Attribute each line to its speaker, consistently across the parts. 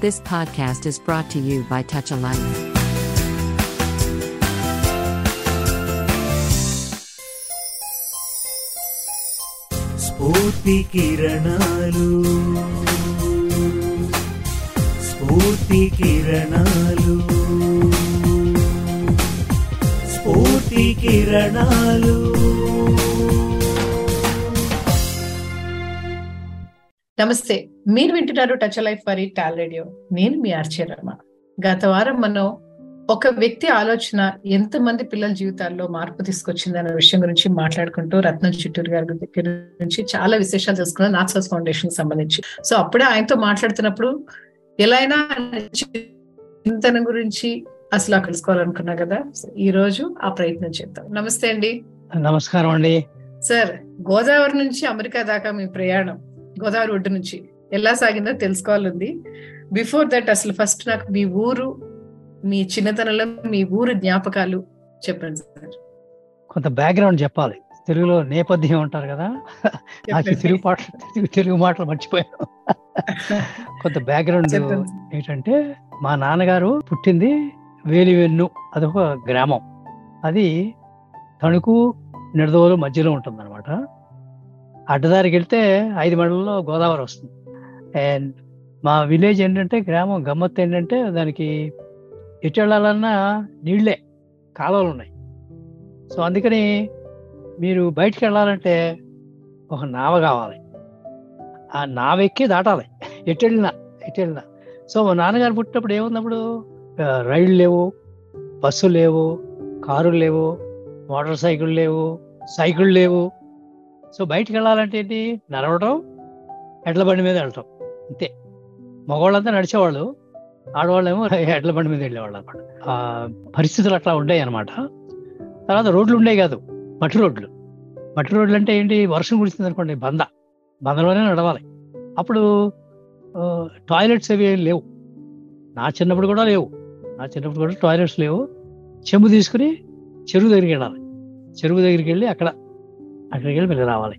Speaker 1: This podcast is brought to you by Touch a Life.
Speaker 2: స్ఫూర్తి కిరణాలు స్ఫూర్తి కిరణాలు స్ఫూర్తి కిరణాలు
Speaker 3: నమస్తే. మీరు వింటున్నారు టచ్ లైఫ్ ఫర్ టాల్ రేడియో. నేను మీ ఆర్చరమ్మ గత వారం మనం ఒక వ్యక్తి ఆలోచన ఎంతమంది పిల్లల జీవితాల్లో మార్పు తీసుకొచ్చింది అనే విషయం గురించి మాట్లాడుకుంటూ రత్నం చిట్టూరు గారి దగ్గర నుంచి చాలా విశేషాలు తెలుసుకున్నాం నాక్సస్ ఫౌండేషన్ సంబంధించి. సో అప్పుడే ఆయనతో మాట్లాడుతున్నప్పుడు ఎలా అయినా చింతన గురించి అసలు తెలుసుకోవాలనుకున్నా కదా. ఈ రోజు ఆ ప్రయత్నం చేద్దాం. నమస్తే అండి.
Speaker 4: నమస్కారం అండి.
Speaker 3: సార్ గోదావరి నుంచి అమెరికా దాకా మీ ప్రయాణం. గోదావరి ఒడ్డు నుంచి ఎలా సాగిందో తెలుసుకోవాలంది బిఫోర్ దట్ అసలు ఫస్ట్ నాకు మీ ఊరు మీ చిన్నతనంలో మీ ఊరు జ్ఞాపకాలు చెప్పండి సార్.
Speaker 4: కొంత బ్యాక్గ్రౌండ్ చెప్పాలి. తెలుగులో నేపథ్యం అంటారు కదా. నాకు తెలుగు పాటలు తెలుగు- మాటలు మర్చిపోయాను. కొంత బ్యాక్గ్రౌండ్. ఏంటంటే మా నాన్నగారు పుట్టింది వేలివెన్ను అదొక గ్రామం. అది తణుకు నిడదవోలు మధ్యలో ఉంటుంది అనమాట అడ్డదారికి వెళ్తే ఐదు మండలంలో గోదావరి వస్తుంది. అండ్ మా విలేజ్ ఏంటంటే గ్రామం గమ్మత్తు ఏంటంటే దానికి ఎటు వెళ్ళాలన్నా నీళ్ళే కాలువలు ఉన్నాయి. సో అందుకని మీరు బయటికి వెళ్ళాలంటే ఒక నావ కావాలి. ఆ నావ ఎక్కి దాటాలి. ఎటు వెళ్ళినా ఎటు వెళ్ళినా. సో మా నాన్నగారు పుట్టినప్పుడు ఏమున్నప్పుడు రైళ్ళు లేవు బస్సులు లేవు కారులు లేవు మోటార్ సైకిల్ లేవు సైకిల్ లేవు. సో బయటికి వెళ్ళాలంటే ఏంటి? నడవడం ఎడ్ల బండి మీద వెళ్ళటం. అంతే. మగవాళ్ళంతా నడిచేవాళ్ళు ఆడవాళ్ళేమో ఎడ్ల బండి మీద వెళ్ళేవాళ్ళు అనమాట. ఆ పరిస్థితులు అట్లా ఉండేవి అనమాట. తర్వాత రోడ్లు ఉండేవి కాదు మట్టి రోడ్లు. మట్టి రోడ్లు అంటే ఏంటి? వర్షం కురిసింది అనుకోండి బంద. బందలోనే నడవాలి. అప్పుడు టాయిలెట్స్ అవి ఏం లేవు. నా చిన్నప్పుడు కూడా లేవు. నా చిన్నప్పుడు కూడా టాయిలెట్స్ లేవు. చెంబు తీసుకుని చెరువు దగ్గరికి వెళ్ళాలి. చెరువు దగ్గరికి వెళ్ళి అక్కడ అక్కడికి వెళ్ళి మళ్ళీ రావాలి.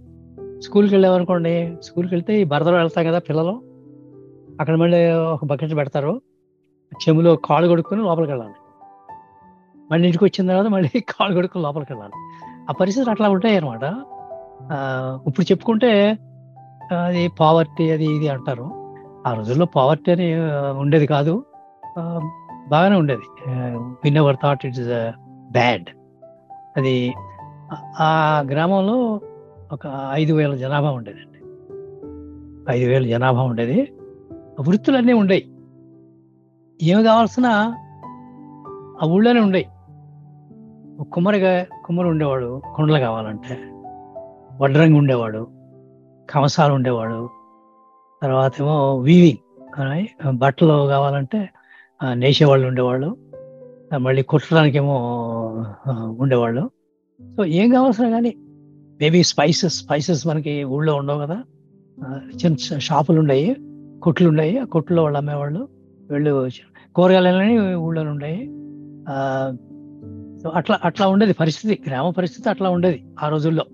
Speaker 4: స్కూల్కి వెళ్ళామనుకోండి స్కూల్కి వెళ్తే ఈ బరదలో వెళ్తాం కదా పిల్లలు. అక్కడ మళ్ళీ ఒక బకెట్ పెడతారు. చెములో కాళ్ళు కొడుకుని లోపలికి వెళ్ళాలి. మళ్ళీ ఇంటికి వచ్చిన తర్వాత మళ్ళీ కాళ్ళు కొడుకుని లోపలికి వెళ్ళాలి. ఆ పరిస్థితులు అట్లా ఉంటాయి అనమాట ఇప్పుడు చెప్పుకుంటే అది పావర్టీ అది ఇది అంటారు. ఆ రోజుల్లో పావర్టీ అని ఉండేది కాదు. బాగానే ఉండేది. Whenever thought it is bad. అది ఆ- గ్రామంలో ఒక ఐదు వేల జనాభా ఉండేదండి. ఐదు వేల జనాభా ఉండేది. వృత్తులన్నీ ఉండేవి ఏమి కావాల్సిన ఆ ఊళ్ళోనే ఉండేవి కుమ్మరిగా కుమ్మరి ఉండేవాడు కుండలు కావాలంటే వడ్రంగి ఉండేవాడు కమసాలు ఉండేవాడు తర్వాత ఏమో వీవింగ్ బట్టలు కావాలంటే నేసేవాళ్ళు ఉండేవాళ్ళు మళ్ళీ కుట్టడానికేమో ఉండేవాళ్ళు. సో ఏం కావాల్సిన కానీ మేబీ స్పైసెస్ స్పైసెస్ మనకి ఊళ్ళో ఉండవు కదా. చిన్న చిన్న షాపులు ఉండయి కొట్లు ఉన్నాయి ఆ కొట్లో వాళ్ళు అమ్మేవాళ్ళు. వీళ్ళు కూరగాయలని ఊళ్ళో ఉన్నాయి సో అట్లా అట్లా ఉండేది పరిస్థితి. గ్రామ పరిస్థితి అట్లా ఉండేది ఆ రోజుల్లో.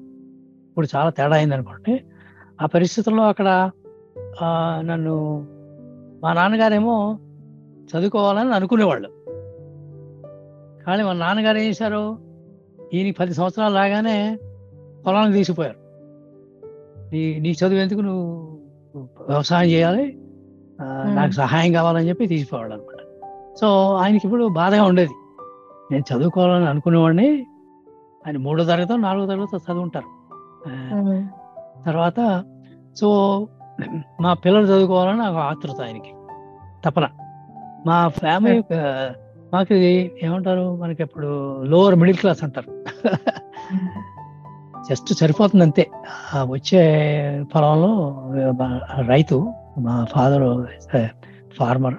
Speaker 4: ఇప్పుడు చాలా తేడా అయింది అనుకోండి ఆ పరిస్థితుల్లో అక్కడ నన్ను మా నాన్నగారేమో చదువుకోవాలని అనుకునేవాళ్ళు. కానీ మా నాన్నగారు ఏం చేశారు? ఈయనకి పది సంవత్సరాలు రాగానే పొలానికి తీసిపోయారు. నీ నీ చదువు ఎందుకు నువ్వు వ్యవసాయం చేయాలి? నాకు సహాయం కావాలని చెప్పి తీసిపోవాడు అనమాట సో ఆయనకి ఇప్పుడు బాధగా ఉండేది. నేను చదువుకోవాలని అనుకునేవాడిని. ఆయన మూడో తరగతి నాలుగో తరగతి చదువుంటారు. తర్వాత సో మా పిల్లలు చదువుకోవాలని నాకు ఆతృత ఆయనకి. తపన మా ఫ్యామిలీ మాకు ఇది ఏమంటారు? మనకి ఇప్పుడు లోవర్ మిడిల్ క్లాస్ అంటారు. జస్ట్ సరిపోతుంది అంతే వచ్చే పొలంలో రైతు మా ఫాదర్ ఫార్మర్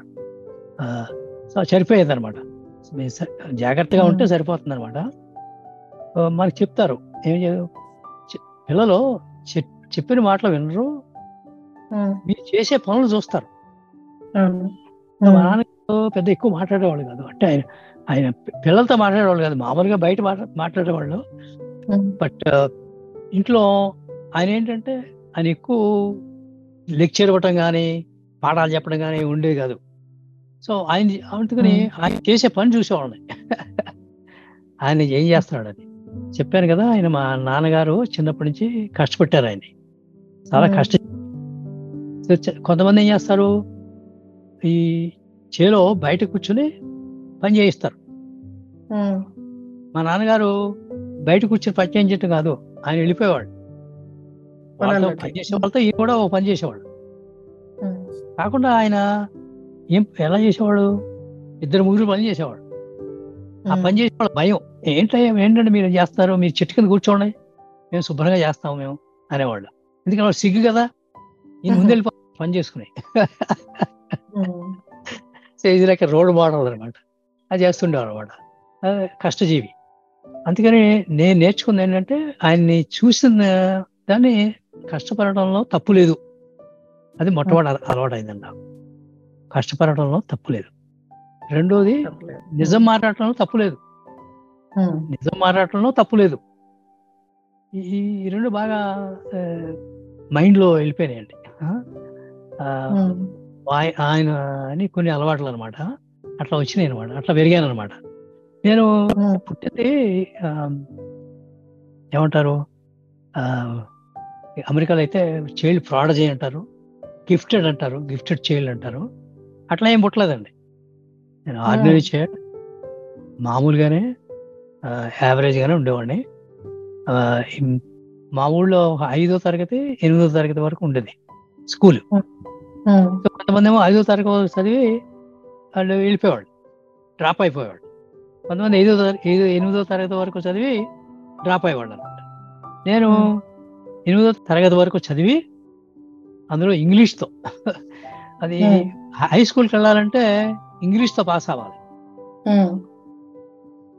Speaker 4: సో సరిపోయేది అనమాట జాగ్రత్తగా ఉంటే సరిపోతుంది అనమాట మనకి చెప్తారు. ఏం చే- చె- పిల్లలు చెప్పిన మాటలు వినరు. మీరు చేసే పనులు చూస్తారు. మా నాన్న పెద్ద ఎక్కువ మాట్లాడేవాళ్ళు కాదు. అంటే ఆయన ఆయన పిల్లలతో మాట్లాడేవాళ్ళు కాదు. మామూలుగా బయట మాట్లా మాట్లాడేవాళ్ళు. బట్ ఇంట్లో ఆయన ఏంటంటే ఆయన ఎక్కువ లెక్చర్ ఇవ్వటం కానీ పాఠాలు చెప్పడం కానీ ఉండేది కాదు. సో ఆయన అందుకని. ఆయన చేసే పని చూసేవాళ్ళని ఆయన ఏం చేస్తున్నాడు అని చెప్పాను కదా ఆయన మా నాన్నగారు చిన్నప్పటి నుంచి కష్టపెట్టారు ఆయన్ని. చాలా. కష్ట కొంతమంది ఏం చేస్తారు? ఈ చేలో బయట కూర్చుని పని చేయిస్తారు. మా నాన్నగారు బయట కూర్చొని పని చేయించడం కాదు ఆయన వెళ్ళిపోయేవాడు. వాళ్ళతో. పని చేసే వాళ్ళతో ఈయన కూడా ఓ పని చేసేవాడు. కాకుండా ఆయన ఏం ఎలా చేసేవాడు? ఇద్దరు ముగ్గురు పని చేసేవాడు. ఆ పని చేసేవాళ్ళ భయం ఏంటయ్యా ఏంటంటే మీరు చేస్తారు? మీరు చెట్టు కింద కూర్చోండి మేము శుభ్రంగా చేస్తాము మేము అనేవాళ్ళు. ఎందుకంటే వాళ్ళు సిగ్గు కదా ఈయన ముందు వెళ్ళిపో పని చేసుకుని. సో ఇది లైక్ రోడ్ మోడల్ అనమాట అది చేస్తుండేవాడు అనమాట కష్టజీవి. అందుకని నేను నేర్చుకుంది ఏంటంటే ఆయన్ని చూసిన దాన్ని కష్టపడటంలో తప్పు లేదు. అది మొట్టమొదటి అల- అలవాటైందండి నాకు. కష్టపడటంలో తప్పు లేదు. రెండోది. నిజం మాట్లాడటంలో తప్పు లేదు. నిజం మాట్లాడటంలో తప్పు లేదు. ఈ రెండు బాగా మైండ్లో వెళ్ళిపోయినాయండి. ఆయన అని కొన్ని అలవాట్లు అనమాట అట్లా వచ్చినాయి అనమాట అట్లా పెరిగాను అనమాట నేను పుట్టింది ఏమంటారు? అమెరికాలో అయితే చైల్డ్ ప్రాడజీ అంటారు. గిఫ్టెడ్ అంటారు. గిఫ్టెడ్ చైల్డ్ అంటారు. అట్లా ఏం పుట్టలేదండి. నేను ఆర్డినరీ చైల్డ్. మామూలుగానే యావరేజ్గానే ఉండేవాడిని. మా ఊళ్ళో ఐదో తరగతి ఎనిమిదో తరగతి వరకు ఉండేది. స్కూల్. సో కొంతమంది ఏమో ఐదో తరగతి వరకు చదివి వాళ్ళు వెళ్ళిపోయేవాళ్ళు. డ్రాప్ అయిపోయేవాళ్ళు. కొంతమంది ఐదో ఐదో ఎనిమిదో తరగతి వరకు చదివి డ్రాప్ అయ్యేవాళ్ళు అనమాట నేను. ఎనిమిదో తరగతి వరకు చదివి అందులో ఇంగ్లీష్తో. అది. హై స్కూల్కి వెళ్ళాలంటే ఇంగ్లీష్తో పాస్ అవ్వాలి.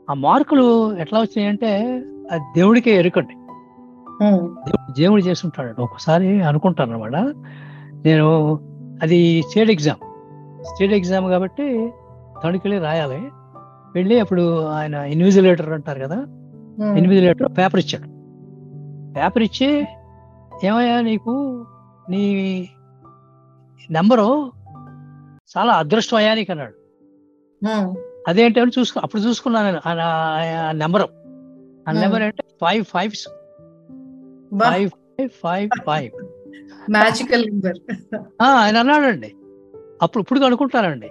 Speaker 4: ఆ మార్కులు ఎట్లా వచ్చినాయంటే అది దేవుడికే ఎరుకండి. దేవుడు చేస్తుంటాడు ఒకసారి అనుకుంటాను అనమాట నేను అది స్టేట్ ఎగ్జామ్. స్టేట్ ఎగ్జామ్ కాబట్టి తణుకెళ్ళి రాయాలి. వెళ్ళి అప్పుడు ఆయన ఇన్విజిలేటర్ అంటారు కదా ఇన్విజిలేటర్ పేపర్ ఇచ్చాడు. పేపర్ ఇచ్చి ఏమయ్యా నీకు నీ నెంబరు చాలా అదృష్టం అయ్యా నీకు అన్నాడు. అదేంటి అని చూసుకో అప్పుడు చూసుకున్నాను నేను ఆ నెంబర్. ఆ. నెంబర్ అంటే five five five five
Speaker 3: five. Magical
Speaker 4: number ఆయన అన్నాడండి. అప్పుడు ఇప్పుడు అనుకుంటానండి.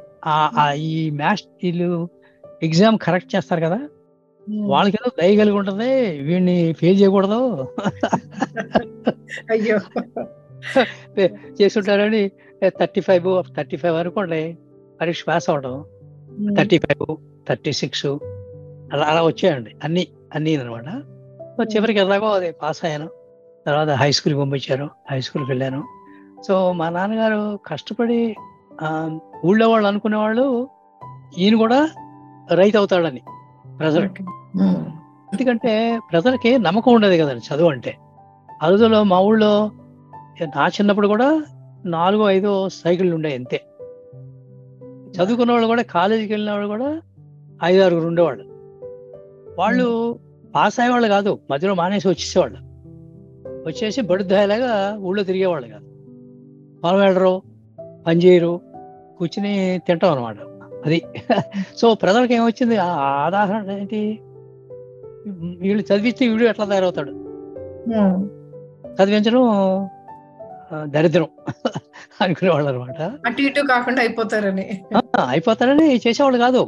Speaker 4: ఈ మ్యాథ్స్ వీళ్ళు ఎగ్జామ్ కరెక్ట్ చేస్తారు కదా? వాళ్ళకి ఏదో దయ కలిగి ఉంటుంది. వీడిని ఫెయిల్ చేయకూడదు.
Speaker 3: అయ్యో.
Speaker 4: చేస్తుంటారని థర్టీ ఫైవ్ థర్టీ ఫైవ్ అనుకోండి పరీక్ష పాస్ అవడం థర్టీ ఫైవ్ థర్టీ సిక్స్ అలా అలా వచ్చాయండి. అన్ని అన్ని అనమాట సో చివరికి ఎలాగో అది పాస్ అయ్యాను. తర్వాత హై స్కూల్కి పంపించారు. హై స్కూల్కి వెళ్ళాను. సో మా నాన్నగారు కష్టపడి ఊళ్ళో వాళ్ళు అనుకునే వాళ్ళు ఈయన కూడా రైతు అవుతాడని ప్రజలు.
Speaker 3: ఉమ్,
Speaker 4: ఎందుకంటే ప్రజలకి నమ్మకం ఉండేది కదండి చదువు అంటే. ఆ రోజుల్లో మా ఊళ్ళో నా చిన్నప్పుడు కూడా నాలుగు ఐదు సైకిళ్ళు ఉండేవి అంతే. చదువుకున్న వాళ్ళు కూడా కాలేజీకి వెళ్ళిన వాళ్ళు కూడా ఐదు ఆరుగురు ఉండేవాళ్ళు. వాళ్ళు పాస్ అయ్యేవాళ్ళు కాదు మధ్యలో మానేసి వచ్చేసేవాళ్ళు. వచ్చేసి బడుద్దాయిలాగా ఊళ్ళో తిరిగేవాళ్ళు కాదు. పొలం వెళ్ళరు పని చేయరు కూర్చుని తింటాం అనమాట అది. సో ప్రజలకు ఏమొచ్చింది? ఆ ఆ ఉదాహరణ ఏంటి? వీళ్ళు చదివిస్తే వీడు ఎట్లా తయారవుతాడు? చదివించడం దరిద్రం అనుకునేవాళ్ళు అనమాట
Speaker 3: అటు ఇటు కాకుండా అయిపోతారని.
Speaker 4: అయిపోతారని చేసేవాళ్ళు కాదు.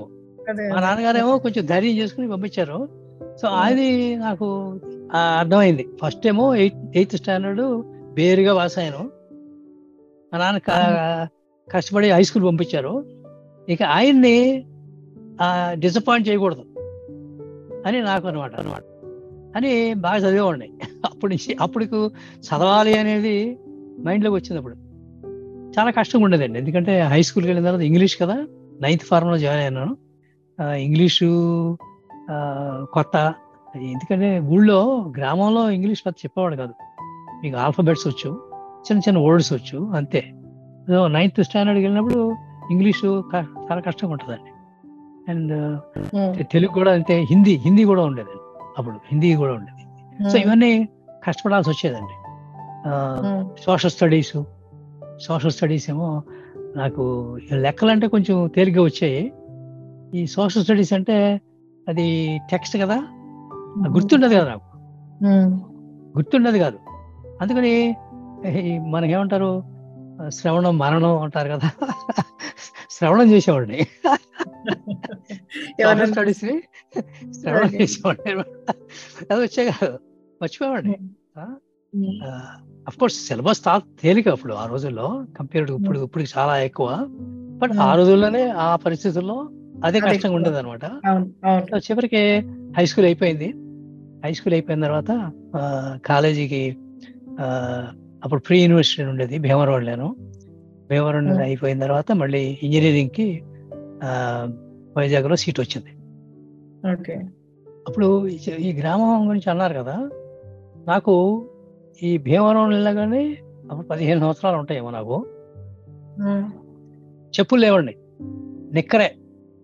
Speaker 4: మా నాన్నగారేమో కొంచెం ధైర్యం చేసుకుని పంపించారు. సో అది నాకు అర్థమైంది. ఫస్ట్ ఏమో ఎయిత్ ఎయిత్ స్టాండర్డ్ బేరుగా పాస్ అయ్యాను మా నాన్న కష్టపడి హై స్కూల్ పంపించారు. ఇక ఆయన్ని డిసప్పాయింట్ చేయకూడదు అని నాకు అనమాట అనమాట అని బాగా చదివేవాడిని. అప్పటి నుంచి అప్పటికు చదవాలి అనేది మైండ్లోకి వచ్చింది అప్పుడు. చాలా కష్టంగా ఉండేదండి. ఎందుకంటే హై స్కూల్కి వెళ్ళిన తర్వాత ఇంగ్లీష్ కదా నైన్త్ ఫార్మ్లో జాయిన్ అయ్యాను. ఇంగ్లీషు కొత్త. ఎందుకంటే ఊళ్ళో గ్రామంలో ఇంగ్లీష్ పెద్ద చెప్పేవాడు కాదు. మీకు ఆల్ఫాబెట్స్ వచ్చు చిన్న చిన్న వర్డ్స్ వచ్చు అంతే. నైన్త్ స్టాండర్డ్కి వెళ్ళినప్పుడు ఇంగ్లీషు క- చాలా కష్టంగా ఉంటుందండి. అండ్ తెలుగు కూడా అంతే హిందీ హిందీ కూడా ఉండేదండి అప్పుడు హిందీ కూడా ఉండేది. సో ఇవన్నీ కష్టపడాల్సి వచ్చేదండి. సోషల్ స్టడీస్ సోషల్ స్టడీస్ ఏమో నాకు లెక్కలు అంటే కొంచెం తేలిగ్గా వచ్చాయి. ఈ సోషల్ స్టడీస్ అంటే అది టెక్స్ట్ కదా? గుర్తుండదు కదా నాకు. గుర్తుండదు కాదు. అందుకని మనకేమంటారు? శ్రవణం మరణం అంటారు కదా. శ్రవణం చేసేవాడిని. స్టడీస్ శ్రవణం. చేసేవాడిని. అది వచ్చే కాదు. మర్చిపోయేవాడిని.
Speaker 3: ఉమ్.
Speaker 4: అఫ్ కోర్స్ సిలబస్ తా తేలిక అప్పుడు ఆ రోజుల్లో కంపేర్ ఇప్పుడు ఇప్పుడు చాలా ఎక్కువ. బట్ ఆ. రోజుల్లోనే ఆ పరిస్థితుల్లో అదే కష్టంగా. ఉండేది అనమాట చివరికి హై స్కూల్ అయిపోయింది. హై స్కూల్ అయిపోయిన తర్వాత కాలేజీకి అప్పుడు ప్రీ యూనివర్సిటీ ఉండేది భీమవరం
Speaker 3: Hmm.
Speaker 4: అయిపోయిన తర్వాత మళ్ళీ ఇంజనీరింగ్కి ఆ, వైజాగ్లో సీట్ వచ్చింది.
Speaker 3: ఓకే.
Speaker 4: అప్పుడు ఈ- గ్రామం గురించి అన్నారు కదా నాకు ఈ భీమవరం వెళ్ళగానే అప్పుడు పదిహేను సంవత్సరాలు ఉంటాయేమో నాకు. చెప్పులు లేవండి. నిక్కరే.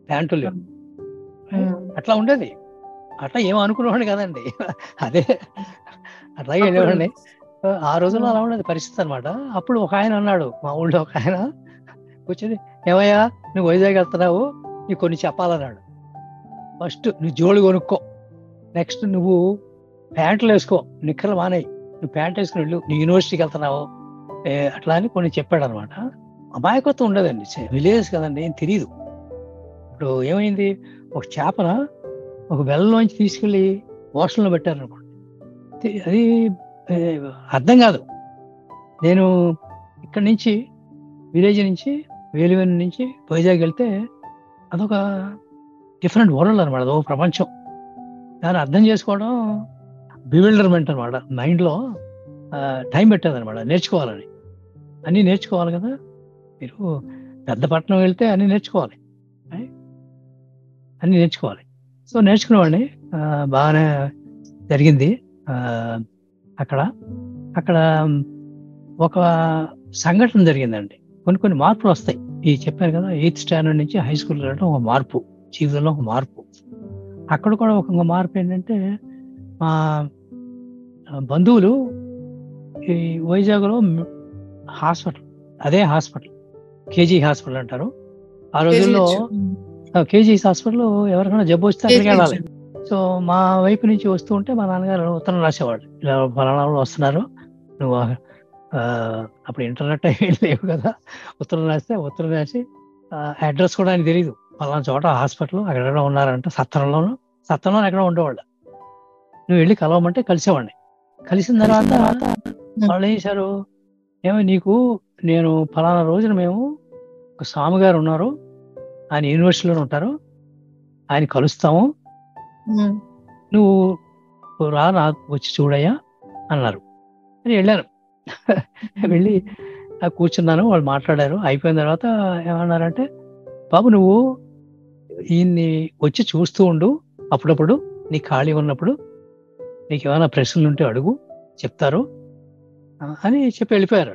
Speaker 4: ప్యాంటు లేవు. అట్లా ఉండేది. అట్లా ఏమో అనుకునేవాడిని కదండి. అదే. అట్లాగే వెళ్ళేవాడిని. ఆ రోజుల్లో అలా ఉండేది పరిస్థితి అనమాట అప్పుడు ఒక ఆయన అన్నాడు మా ఊళ్ళో ఒక ఆయన. కూర్చొని ఏమయ్యా నువ్వు వైజాగ్ వెళ్తున్నావు నీకు కొన్ని చెప్పాలన్నాడు. ఫస్ట్ నువ్వు జోడు కొనుక్కో. నెక్స్ట్ నువ్వు ప్యాంట్లు వేసుకో నిక్కర్లు మానేయి. నువ్వు ప్యాంట్ వేసుకుని వెళ్ళు నువ్వు యూనివర్సిటీకి వెళ్తున్నావు. ఏ, అట్లా అని కొన్ని చెప్పాడు అనమాట అమాయకత్వం ఉండదండి. విలేజ్ కదండి ఏం తెలియదు ఇప్పుడు ఏమైంది? ఒక చేపన ఒక బెల్లంలోంచి తీసుకెళ్ళి ఓషన్లో పెట్టారు అనుకోండి అది అర్థం కాదు. నేను ఇక్కడి నుంచి విలేజ్ నుంచి వేలువెన్ నుంచి వైజాగ్ వెళ్తే అదొక డిఫరెంట్ వరల్డ్ అనమాట అదొక ప్రపంచం. దాన్ని అర్థం చేసుకోవడం బివిల్డర్మెంట్ అనమాట మైండ్లో టైం పెట్టేదనమాట నేర్చుకోవాలని. అన్నీ నేర్చుకోవాలి కదా? మీరు పెద్ద పట్టణం వెళ్తే అన్నీ నేర్చుకోవాలి? అన్నీ నేర్చుకోవాలి. సో నేర్చుకునేవాడిని. బాగానే జరిగింది. అక్కడ. అక్కడ ఒక సంఘటన జరిగిందండి. కొన్ని కొన్ని మార్పులు వస్తాయి. ఈ చెప్పాను కదా ఎయిత్ స్టాండర్డ్ నుంచి హై స్కూల్ వెళ్ళడం ఒక మార్పు. జీవితంలో ఒక మార్పు. అక్కడ కూడా ఒక మార్పు ఏంటంటే మా బంధువులు ఈ వైజాగ్లో హాస్పిటల్ అదే హాస్పిటల్ కేజీ హాస్పిటల్ అంటారు. ఆ రోజుల్లో కేజీ హాస్పిటల్ ఎవరికైనా జబ్బు వస్తే అక్కడికి వెళ్ళాలి. సో మా వైపు నుంచి వస్తూ ఉంటే మా నాన్నగారు ఉత్తరం రాసేవాడు ఇలా ఫలానా వాళ్ళు వస్తున్నారు. నువ్వు ఆ, అప్పుడు ఇంటర్నెట్ ఏం లేవు కదా. ఉత్తరం రాస్తే ఉత్తరం రాసి అడ్రస్ కూడా ఆయన తెలియదు ఫలానా చోట హాస్పిటల్ అక్కడ ఉన్నారంటే సత్రంలోను. సత్రంలో ఎక్కడ ఉండేవాళ్ళు. నువ్వు వెళ్ళి కలవమంటే కలిసేవాడిని. కలిసిన తర్వాత వాళ్ళు ఏం చేశారు? ఏమో నీకు నేను ఫలానా రోజున మేము ఒక స్వామి గారు ఉన్నారు. ఆయన యూనివర్సిటీలో ఉంటారు. ఆయన కలుస్తాము. నువ్వు రా నా వచ్చి చూడయ్యా అన్నారు. అని వెళ్ళాను వెళ్ళి ఆ కూర్చున్నాను. వాళ్ళు మాట్లాడారు. అయిపోయిన తర్వాత ఏమన్నారంటే బాబు నువ్వు ఈయన్ని వచ్చి చూస్తూ ఉండు. అప్పుడప్పుడు నీ ఖాళీ ఉన్నప్పుడు నీకు ఏమైనా ప్రశ్నలు ఉంటే అడుగు. చెప్తారు. అని చెప్పి వెళ్ళిపోయారు.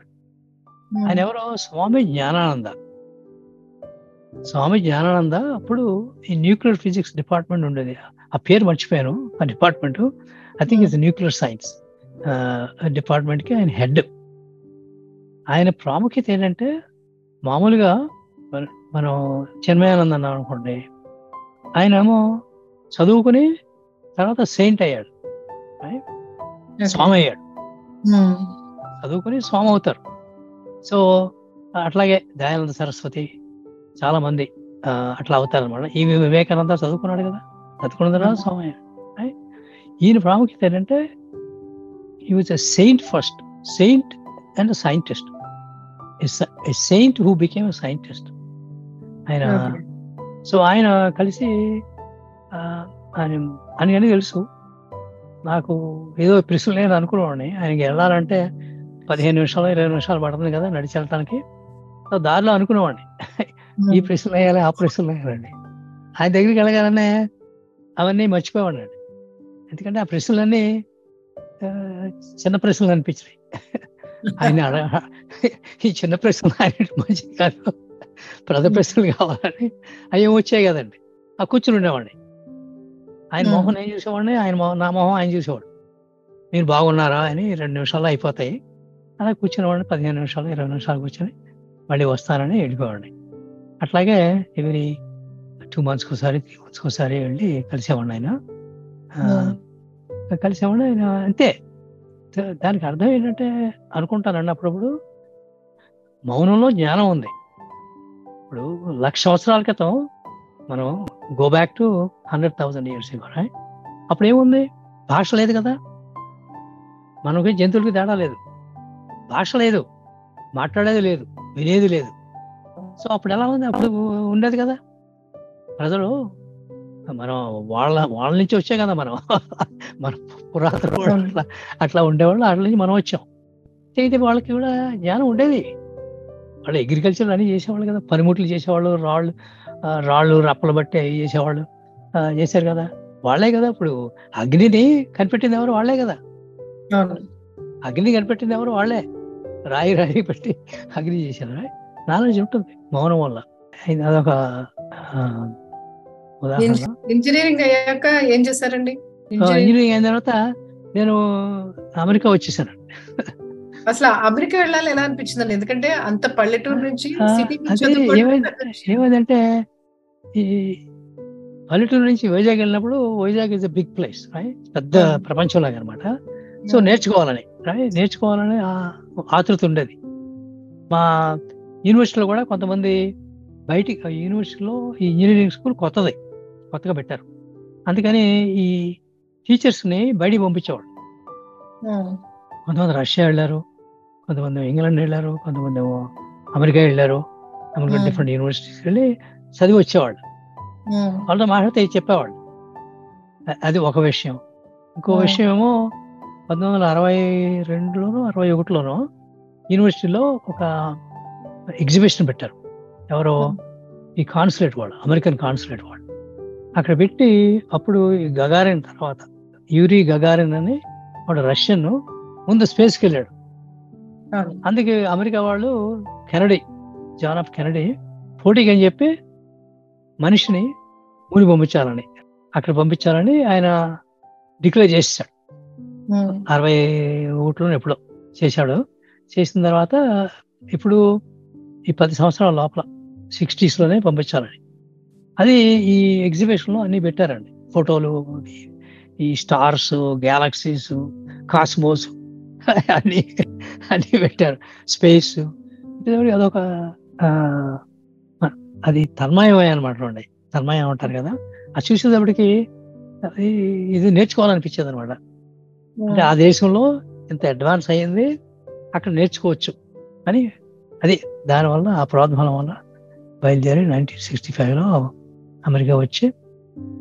Speaker 4: ఆయన ఎవరో స్వామి జ్ఞానానంద. స్వామి జ్ఞానానంద అప్పుడు ఈ న్యూక్లియర్ ఫిజిక్స్ డిపార్ట్మెంట్ ఉండేది. ఆ పేరు మర్చిపోయాను ఆ department I think is nuclear science డిపార్ట్మెంట్కి ఆయన హెడ్ ఆయన ప్రాముఖ్యత ఏంటంటే మామూలుగా మన- చిన్మయానంద అన్నాం అనుకోండి ఆయన ఏమో చదువుకుని తర్వాత సెయింట్ అయ్యాడు స్వామి అయ్యాడు.
Speaker 3: ఉమ్.
Speaker 4: చదువుకుని స్వామి అవుతారు. సో అట్లాగే దయానంద సరస్వతి చాలా మంది అట్లా అవుతారు అనమాట ఈ వివేకానంద చదువుకున్నాడు కదా చదువుకున్న. Right? ఈయన ప్రాముఖ్యత ఏంటంటే ఈ was a saint first saint and scientist a saint who became a scientist ఆయన. సో ఆయన కలిసి ఆయన అని తెలుసు. నాకు ఏదో ప్రశ్న లేదు అనుకునేవాడిని. ఆయనకి వెళ్ళాలంటే పదిహేను నిమిషాలు ఇరవై నిమిషాలు పడుతుంది కదా నడిచి వెళ్ళటానికి. దారిలో అనుకునేవాడిని. ఈ ప్రశ్నలు వేయాలి ఆ ప్రశ్నలు వేయాలండి. ఆయన దగ్గరికి వెళ్ళగానే అవన్నీ మర్చిపోయేవాడిని అండి ఎందుకంటే ఆ ప్రశ్నలన్నీ చిన్న ప్రశ్నలు అనిపించాయి ఆయన ఈ చిన్న ప్రశ్నలు ఆయన మంచిది కాదు. పెద్ద ప్రశ్నలు కావాలని అవి వచ్చాయి కదండి. ఆ కూర్చుని ఉండేవాడిని. ఆయన. మొహం నేను చూసేవాడిని ఆయన నా మొహం ఆయన చూసేవాడు. మీరు బాగున్నారా? అని రెండు నిమిషాలు అయిపోతాయి. అలా కూర్చునేవాడిని పదిహేను నిమిషాలు ఇరవై నిమిషాలు కూర్చొని మళ్ళీ వస్తానని వెళ్ళిపోవాడిని అట్లాగే ఎవరి టూ మంత్స్కి ఒకసారి త్రీ మంత్స్కి ఒకసారి వెళ్ళి కలిసేవాడిని ఆయన. ఆ, కలిసేవాడిని ఆయన అంతే. దానికి అర్థం ఏంటంటే అనుకుంటానండి అప్పుడప్పుడు మౌనంలో జ్ఞానం ఉంది. ఇప్పుడు లక్ష సంవత్సరాల క్రితం మనం go back to hundred thousand years అప్పుడు ఏముంది భాష లేదు కదా. మనకి జంతువులకి తేడా లేదు. భాష లేదు. మాట్లాడేది లేదు. వినేది లేదు. సో అప్పుడు ఎలా ఉంది? అప్పుడు ఉండేది కదా. ప్రజలు మనం వాళ్ళ వాళ్ళ నుంచి వచ్చే కదా మనం. మన పురాతన వాళ్ళు అట్లా అట్లా ఉండేవాళ్ళు అట్ల నుంచి మనం వచ్చాం. అయితే వాళ్ళకి కూడా జ్ఞానం ఉండేది. వాళ్ళు అగ్రికల్చర్ అన్ని చేసేవాళ్ళు కదా. పనిముట్లు చేసేవాళ్ళు రాళ్ళు రాళ్ళు రప్పలు బట్టి అవి చేసేవాళ్ళు చేశారు కదా. వాళ్ళే కదా ఇప్పుడు. అగ్నిని కనిపెట్టింది ఎవరు? వాళ్ళే కదా. అగ్ని కనిపెట్టింది ఎవరు? వాళ్ళే. రాయి రాయి పెట్టి అగ్ని చేశారు? నాలెడ్జ్ ఉంటుంది మౌనం వల్ల. అదొక
Speaker 3: ఇంజనీరింగ్ అయ్యాక ఏం చేశారండి? ఇంజనీరింగ్
Speaker 4: అయిన తర్వాత నేను అమెరికా వచ్చేసాను.
Speaker 3: అసలు అమెరికా వెళ్ళాలి ఎలా అనిపించిందండి ఎందుకంటే అంత పల్లెటూరు నుంచి
Speaker 4: ఏమైందంటే ఈ పల్లెటూరు నుంచి వైజాగ్ వెళ్ళినప్పుడు Vizag is a big place పెద్ద
Speaker 3: Hmm.
Speaker 4: ప్రపంచంలాగా అనమాట సో నేర్చుకోవాలని right? నేర్చుకోవాలని ఆ- ఆతృత ఉండేది. మా యూనివర్సిటీలో కూడా కొంతమంది బయటికి యూనివర్సిటీలో ఈ ఇంజనీరింగ్ స్కూల్ కొత్తది కొత్తగా పెట్టారు. అందుకని ఈ టీచర్స్ని బయటికి పంపించేవాళ్ళు. కొంతమంది రష్యా వెళ్ళారు కొంతమంది ఇంగ్లాండ్ వెళ్ళారు కొంతమంది అమెరికా వెళ్ళారు అమెరికా. డిఫరెంట్ యూనివర్సిటీస్ వెళ్ళి చదివి వచ్చేవాళ్ళు. వాళ్ళతో మాట్లాడితే చెప్పేవాళ్ళు. అది ఒక విషయం. ఇంకో. విషయం ఏమో పంతొమ్మిది వందల అరవై రెండులోనో అరవై ఒకటిలోనో యూనివర్సిటీలో ఒక ఎగ్జిబిషన్ పెట్టారు. ఎవరో ఈ కాన్సులేట్ వాళ్ళు అమెరికన్ కాన్సులేట్ వాళ్ళు. అక్కడ పెట్టి అప్పుడు ఈ గగారిన్ తర్వాత యూరి గగారిన్ అని వాడు రష్యన్ ముందు స్పేస్కి వెళ్ళాడు అందుకే అమెరికా వాళ్ళు కెనడీ జాన్ ఆఫ్ కెనడీ పోటీకి అని చెప్పి మనిషిని ఊరి పంపించాలని అక్కడ పంపించాలని ఆయన డిక్లేర్ చేసేసాడు. అరవై ఒకటిలో ఎప్పుడో చేశాడు. చేసిన తర్వాత ఇప్పుడు ఈ పది సంవత్సరాల లోపల సిక్స్టీస్లోనే పంపించాలని. అది ఈ ఎగ్జిబిషన్లో అన్నీ పెట్టారండి. ఫోటోలు ఈ- స్టార్స్ గ్యాలక్సీస్ కాస్మోస్ అన్ని అన్నీ పెట్టారు. స్పేస్ అదొక అది తన్మయమయ అనమాట అండి తన్మయం అంటారు కదా. అది చూసేటప్పటికి ఇది నేర్చుకోవాలనిపించేది అనమాట అంటే ఆ దేశంలో ఇంత అడ్వాన్స్ అయ్యింది అక్కడ నేర్చుకోవచ్చు అని అది దానివల్ల ఆ ప్రోద్బలం వల్ల బయలుదేరి నైన్టీన్ సిక్స్టీ ఫైవ్లో అమెరికా వచ్చి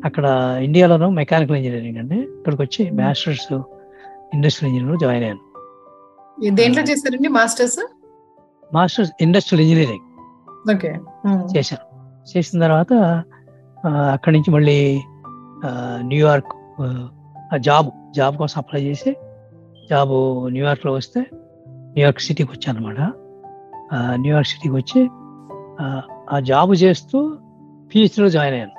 Speaker 4: అక్కడ ఇండియాలోనూ మెకానికల్ ఇంజనీరింగ్ అండి ఇక్కడికి వచ్చి మాస్టర్స్ ఇండస్ట్రియల్ ఇంజనీరింగ్ జాయిన్ అయ్యాను.
Speaker 3: దేంట్లో చేశారండి masters?
Speaker 4: Masters industrial engineering
Speaker 3: okay.
Speaker 4: చేశాను. చేసిన తర్వాత అక్కడి నుంచి మళ్ళీ న్యూయార్క్ జాబ్ జాబ్ కోసం అప్లై చేసి జాబ్ న్యూయార్క్లో వస్తే న్యూయార్క్ సిటీకి వచ్చాను అనమాట న్యూయార్క్ సిటీకి వచ్చి ఆ, జాబ్ చేస్తూ పిహెచ్డీలో జాయిన్ అయ్యాను.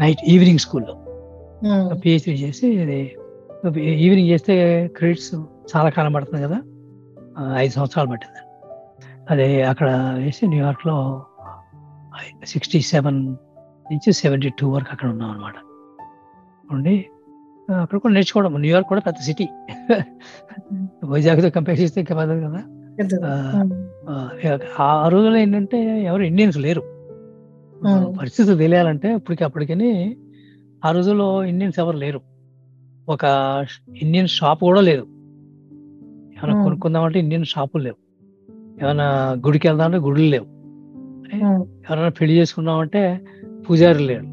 Speaker 4: నైట్ ఈవినింగ్ స్కూల్లో పిహెచ్డీ చేసి ఇది ఈవినింగ్ చేస్తే క్రెడిట్స్ చాలా కాలం పడుతుంది కదా. ఐదు సంవత్సరాలు పట్టింది. అదే అక్కడ వేసి న్యూయార్క్లో సిక్స్టీ సెవెన్ నుంచి సెవెంటీ టూ వరకు అక్కడ ఉన్నాం అనమాట ఉండి అక్కడ కూడా నేర్చుకోవడం. న్యూయార్క్ కూడా పెద్ద సిటీ వైజాగ్తో కంపేర్ చేస్తే ఇంకా పెద్దది కదా. ఆ, రోజుల్లో ఏంటంటే ఎవరు ఇండియన్స్ లేరు. పరిస్థితి తెలియాలంటే ఇప్పటికి అప్పటికని ఆ రోజుల్లో ఇండియన్స్ ఎవరు లేరు. ఒక ఇండియన్ షాప్ కూడా లేదు. ఏమైనా. కొనుక్కుందామంటే ఇండియన్ షాపులు లేవు. ఏమైనా గుడికి వెళ్దామంటే గుడులు లేవు. ఎవరైనా పెళ్ళి చేసుకున్నామంటే పూజారులు లేరు.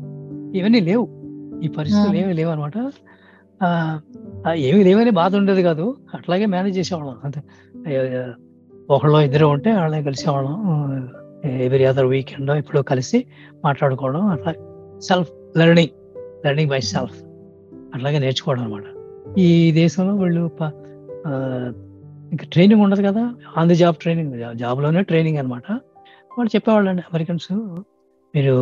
Speaker 4: ఇవన్నీ లేవు. ఈ పరిస్థితులు. ఏమీ లేవు అనమాట ఏమీ లేవని బాధ ఉండేది కాదు. అట్లాగే మేనేజ్ చేసేవాళ్ళం. అంతే. ఒకళ్ళు ఇద్దరు ఉంటే వాళ్ళే కలిసేవాళ్ళం ఎవరి అదర్ వీకెండ్ ఇప్పుడు కలిసి మాట్లాడుకోవడం అట్లా self learning learning by self అట్లాగే నేర్చుకోవడం అనమాట ఈ దేశంలో వీళ్ళు ఇంకా ట్రైనింగ్ ఉండదు కదా ఆన్ ది జాబ్ ట్రైనింగ్ జాబ్లోనే ట్రైనింగ్ అనమాట వాళ్ళు చెప్పేవాళ్ళు అండి అమెరికన్స్ మీరు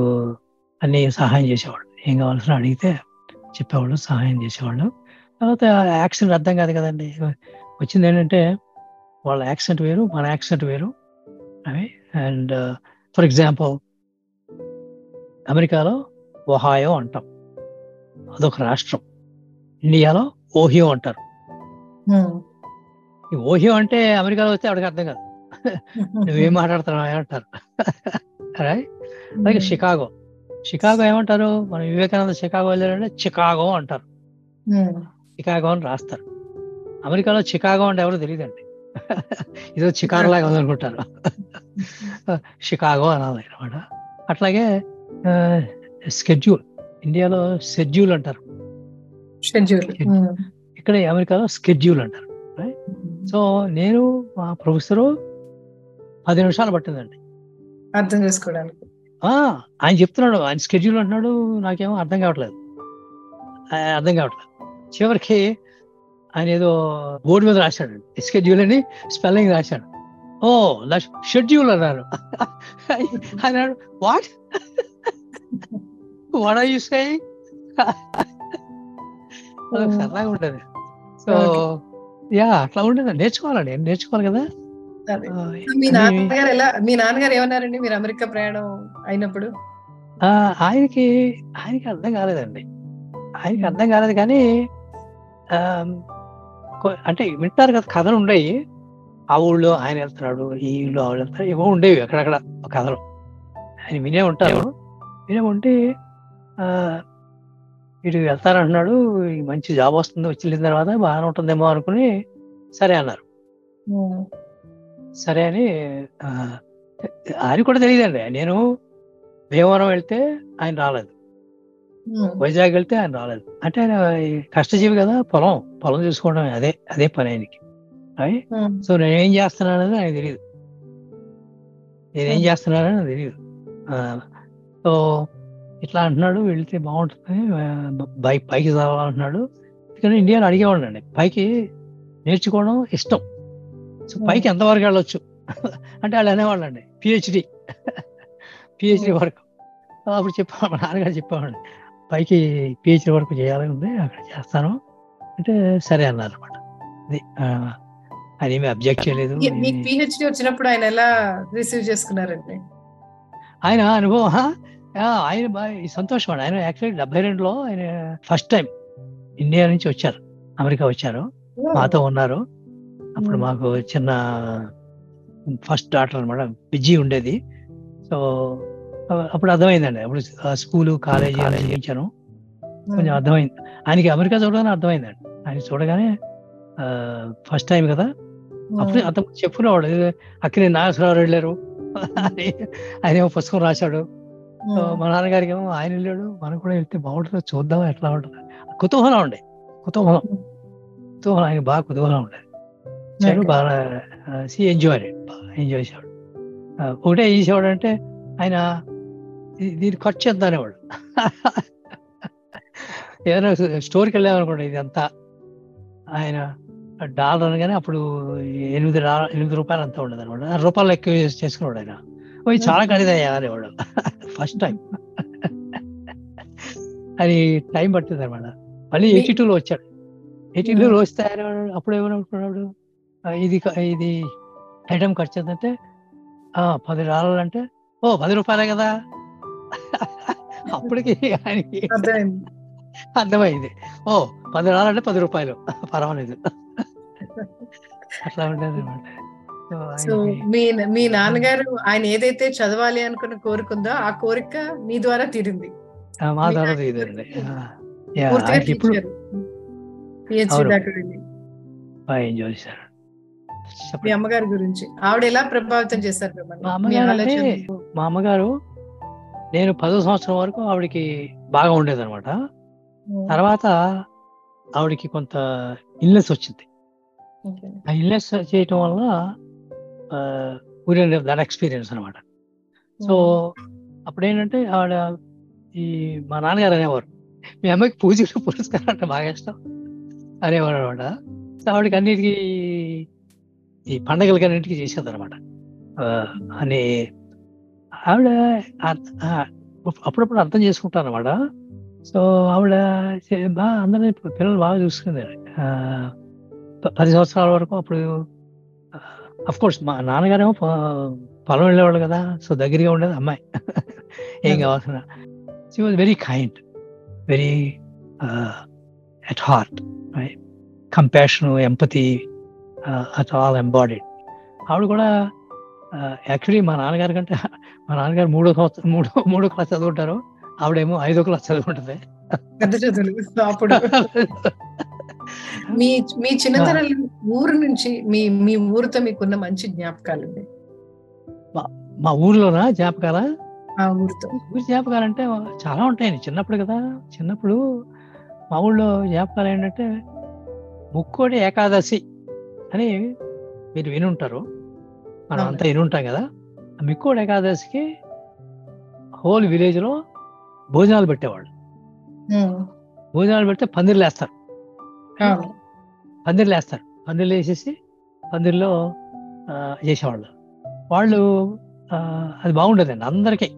Speaker 4: అన్ని సహాయం చేసేవాళ్ళు. ఏం కావాల్సిన అడిగితే చెప్పేవాళ్ళు సహాయం చేసేవాళ్ళు. తర్వాత యాక్సిడెంట్ అర్థం కాదు కదండి. వచ్చింది ఏంటంటే వాళ్ళ యాక్సెంట్ వేరు మన యాక్సెంట్ వేరు. అవి అండ్ ఫర్ ఎగ్జాంపుల్ అమెరికాలో ఒహాయో అంటాం. అదొక రాష్ట్రం. ఇండియాలో ఓహియో అంటారు. ఈ ఓహియో అంటే అమెరికాలో వస్తే ఆవిడకి అర్థం కాదు. నువ్వేం మాట్లాడుతున్నావు అంటారు. Right? అలాగే షికాగో. షికాగో ఏమంటారు? మన వివేకానంద షికాగో వెళ్ళారంటే చికాగో అంటారు. చికాగో అని రాస్తారు. అమెరికాలో చికాగో అంటే ఎవరు తెలియదండి. ఇదో చికాగో లాగా ఉందనుకుంటారు షికాగో అనాలి అనమాట. అట్లాగే స్కెడ్యూల్ ఇండియాలో షెడ్యూల్ అంటారు.
Speaker 3: షెడ్యూల్
Speaker 4: ఇక్కడ అమెరికాలో స్కెడ్యూల్ అంటారు. సో నేను మా ప్రొఫెసరు పది నిమిషాలు పట్టిందండి.
Speaker 3: అర్థం చేసుకోవడానికి.
Speaker 4: ఆ, ఆయన చెప్తున్నాడు. ఆయన స్కెడ్యూల్ అంటున్నాడు. నాకేమో అర్థం కావట్లేదు. అర్థం కావట్లేదు. చివరికి ఆయన ఏదో బోర్డు మీద రాశాడు. స్కెడ్యూల్ అని స్పెల్లింగ్ రాశాడు. ఓ షెడ్యూల్ అన్నారు. అన్నాడు what what are you saying సరదాగా ఉంటుంది సో యా అట్లా ఉండేది. నేర్చుకోవాలండి నేర్చుకోవాలి కదా.
Speaker 3: మీ నాన్నగారు ఎలా మీ నాన్నగారు ఏమన్నారండి? మీరు అమెరికా ప్రయాణం అయినప్పుడు?
Speaker 4: ఆ, ఆయనకి ఆయనకి అర్థం కాలేదండి. ఆయనకి అర్థం కాలేదు కానీ అంటే వింటారు కదా కథలు ఉండేవి ఆ ఊళ్ళో ఆయన వెళ్తున్నాడు ఈ ఊళ్ళో ఆవిడ వెళ్తారు ఏవో ఉండేవి అక్కడక్కడ కథలు. ఆయన వినే ఉంటారు. వినే ఉంటే వీడు వెళ్తారంటున్నాడు ఈ మంచి జాబ్ వస్తుంది వచ్చి వెళ్ళిన తర్వాత బాగానే ఉంటుందేమో అనుకుని సరే అన్నారు. సరే అని ఆయన కూడా తెలియదండి. నేను భీమవరం వెళ్తే ఆయన రాలేదు. వైజాగ్ వెళ్తే ఆయన రాలేదు. అంటే ఆయన కష్టజీవి కదా పొలం పొలం చూసుకోవడం అదే అదే పని ఆయనకి. సో నేను ఏం చేస్తున్నాను అనేది ఆయన తెలియదు నేనేం చేస్తున్నానని తెలియదు సో ఇట్లా అంటున్నాడు వెళ్తే బాగుంటుంది బైక్ పైకి చదవాలంటున్నాడు కానీ ఇండియాలో అడిగేవాడు అండి పైకి నేర్చుకోవడం ఇష్టం. సో పైకి ఎంతవరకు వెళ్ళొచ్చు? అంటే వాళ్ళు అనేవాళ్ళు అండి పిహెచ్డి పిహెచ్డి వరకు. అప్పుడు చెప్పాను మా నాన్నగారు చెప్పేవాడు పైకి పిహెచ్డి వరకు చేయాలని ఉంది అక్కడ చేస్తాను. అంటే సరే అన్నారు అనమాట అది ఆయన ఏమీ అబ్జెక్ట్ చేయలేదు
Speaker 3: మీకు పిహెచ్డి వచ్చినప్పుడు ఆయన ఎలా రిసీవ్ చేసుకున్నారండి?
Speaker 4: ఆయన అనుభవం ఆయన సంతోషం అండి. ఆయన యాక్చువల్లీ డెబ్బై రెండులో ఆయన ఫస్ట్ టైం ఇండియా నుంచి వచ్చారు అమెరికా వచ్చారు. మాతో ఉన్నారు. అప్పుడు. మాకు చిన్న ఫస్ట్ డాక్టర్ అనమాట బిజీ ఉండేది. సో అప్పుడు అర్థమైందండి. అప్పుడు స్కూలు కాలేజీ అలా చేయించాను కొంచెం అర్థమైంది. ఆయనకి అమెరికా చూడగానే అర్థమైందండి. ఆయన చూడగానే ఫస్ట్ టైం కదా. అప్పుడు అంత చెప్పుకునేవాడు. అక్కడే నాగేశ్వరరావు వెళ్ళారు ఆయన ఏమో పుస్తకం రాశాడు. మా నాన్నగారికి ఏమో ఆయన వెళ్ళాడు. మనం కూడా వెళ్తే బాగుంటుందో. చూద్దాం ఎట్లా ఉంటుంది. కుతూహలం ఉండే కుతూహలం. కుతూహలం. ఆయన బాగా కుతూహలం ఉండేది. చాలా. బాగా సి ఎంజాయ్ ఎంజాయ్ చేసేవాడు. ఒకటే చేసేవాడు అంటే ఆయన "దీ- దీన్ని ఖర్చు ఎంత అనేవాడు. ఏదైనా స్టోర్కి వెళ్ళామనుకోండి ఇదంతా ఆయన డాలర్ అనగానే అప్పుడు ఎనిమిది డాలర్ ఎనిమిది రూపాయలు అంతా ఉండదు అనమాట రూపాయలు ఎక్కువ చేసి- చేసుకున్నాడు ఆయన. "ఓ, ఇది చాలా ఖరీదయ్యా అనేవాడు. First time. అది టైం పట్టింది అనమాట మళ్ళీ ఎయిటీ టూలో వచ్చాడు. ఎయిటీ టూలో వస్తే ఆయన అప్పుడు ఏమనుకున్నాడు "ఆ, ఇది ఇది ఐటమ్ ఖర్చు "ఆ, పది డాలర్లు అంటే ఓ పది రూపాయలే కదా. అప్పటికి ఆయనకి
Speaker 3: అర్థమైంది.
Speaker 4: ఓ పది డాలర్లు అంటే పది రూపాయలు. పర్వాలేదు. అట్లా ఉండేది అనమాట
Speaker 3: సో మీ మీ నాన్నగారు ఆయన ఏదైతే చదవాలి అనుకున్న కోరికుందో ఆ కోరిక మీ ద్వారా తీరింది.
Speaker 4: మా ద్వారా ఇప్పుడు ఎంజాయ్ చేశారు.
Speaker 3: మీ
Speaker 4: చెప్పండి.
Speaker 3: అమ్మగారి గురించి. ఆవిడ ఎలా ప్రభావితం చేశారు
Speaker 4: మీ అమ్మగారు నేను పదో సంవత్సరం వరకు ఆవిడకి బాగా ఉండేది అనమాట తర్వాత ఆవిడకి కొంత ఇల్నెస్ వచ్చింది. ఆ ఇల్నెస్ చేయటం వల్ల ఊరి దట్ ఎక్స్పీరియన్స్ అనమాట సో అప్పుడు ఏంటంటే ఆవిడ ఈ మా నాన్నగారు అనేవారు. మీ అమ్మకి పూజలు పురస్కారం అంటే బాగా ఇష్టం అనేవారు అనమాట సో ఆవిడకి అన్నిటికీ ఈ పండగలకి అన్నిటికీ చేసేది అనమాట అని ఆవిడ అప్పుడప్పుడు అర్థం చేసుకుంటాను అనమాట సో ఆవిడ బాగా అందరినీ పిల్లలు బాగా చూసుకుంది. పది సంవత్సరాల వరకు అప్పుడు కోర్స్ మా నాన్నగారేమో పొలం వెళ్ళేవాళ్ళు కదా సో దగ్గరగా ఉండేది అమ్మాయి. ఏం. కావాల్సిన? She was very kind very at heart compassion empathy at all embodied ఆవిడ కూడా యాక్చువల్లీ మా నాన్నగారి కంటే మా నాన్నగారు మూడో సంవత్సరం మూడో మూడో క్లాస్ చదువుంటారు ఆవిడేమో ఐదో క్లాస్ చదువుకుంటుంది.
Speaker 3: పెద్ద చదువులు అప్పుడు. మీ మీ చిన్నతనంలో ఊరు నుంచి మీ మీ ఊరితో మీకున్న మంచి జ్ఞాపకాలు.
Speaker 4: మా ఊర్లోనా జ్ఞాపకాలా?
Speaker 3: ఊరితో.
Speaker 4: ఊరి జ్ఞాపకాలు అంటే చాలా ఉంటాయండి. చిన్నప్పుడు కదా. చిన్నప్పుడు మా ఊళ్ళో జ్ఞాపకాలు ఏంటంటే ముక్కోటి ఏకాదశి అని మీరు వినుంటారు. మనం అంతా వినుంటాం కదా. ఆ ముక్కోటి ఏకాదశికి హోల్ విలేజ్లో భోజనాలు పెట్టేవాళ్ళు. భోజనాలు పెడితే పందిర్లు వేస్తారు. పందిర్లు వేస్తారు. పందిర్లు వేసేసి పందిర్లో చేసేవాళ్ళు. వాళ్ళు అది బాగుండేదండి అందరికీ.